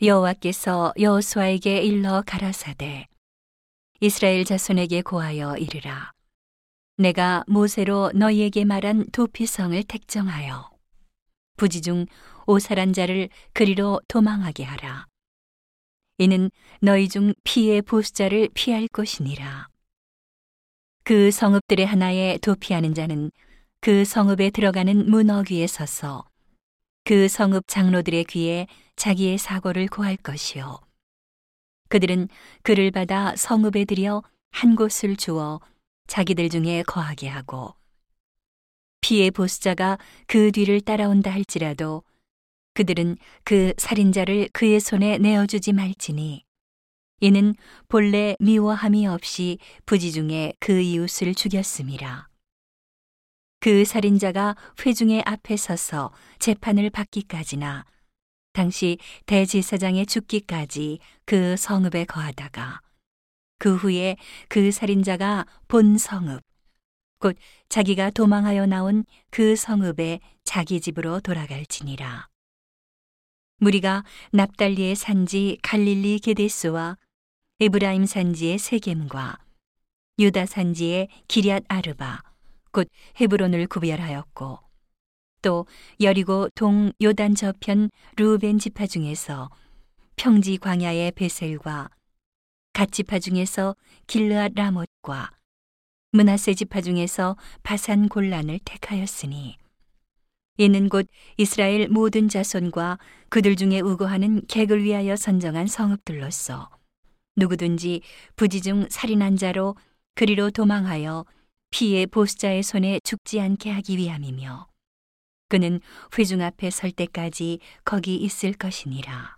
여호와께서 여호수아에게 일러 가라사대 이스라엘 자손에게 고하여 이르라. 내가 모세로 너희에게 말한 도피성을 택정하여 부지 중 오살한 자를 그리로 도망하게 하라. 이는 너희 중 피의 보수자를 피할 것이니라. 그 성읍들의 하나에 도피하는 자는 그 성읍에 들어가는 문 어귀에 서서 그 성읍 장로들의 귀에 자기의 사고를 고할 것이요. 그들은 그를 받아 성읍에 들여 한 곳을 주어 자기들 중에 거하게 하고 피의 보수자가 그 뒤를 따라온다 할지라도 그들은 그 살인자를 그의 손에 내어주지 말지니 이는 본래 미워함이 없이 부지 중에 그 이웃을 죽였음이라. 그 살인자가 회중의 앞에 서서 재판을 받기까지나 당시 대제사장의 죽기까지 그 성읍에 거하다가 그 후에 그 살인자가 본 성읍 곧 자기가 도망하여 나온 그 성읍에 자기 집으로 돌아갈지니라. 무리가 납달리의 산지 갈릴리 게데스와 에브라임 산지의 세겜과 유다 산지의 기럇 아르바 곧 헤브론을 구별하였고 또 여리고 동 요단 저편 루벤 지파 중에서 평지 광야의 베셀과 갓 지파 중에서 길르앗 라못과 문하세 지파 중에서 바산 골란을 택하였으니 이는 곧 이스라엘 모든 자손과 그들 중에 우거하는 객을 위하여 선정한 성읍들로서 누구든지 부지 중 살인한 자로 그리로 도망하여 피의 보수자의 손에 죽지 않게 하기 위함이며 그는 회중 앞에 설 때까지 거기 있을 것이니라.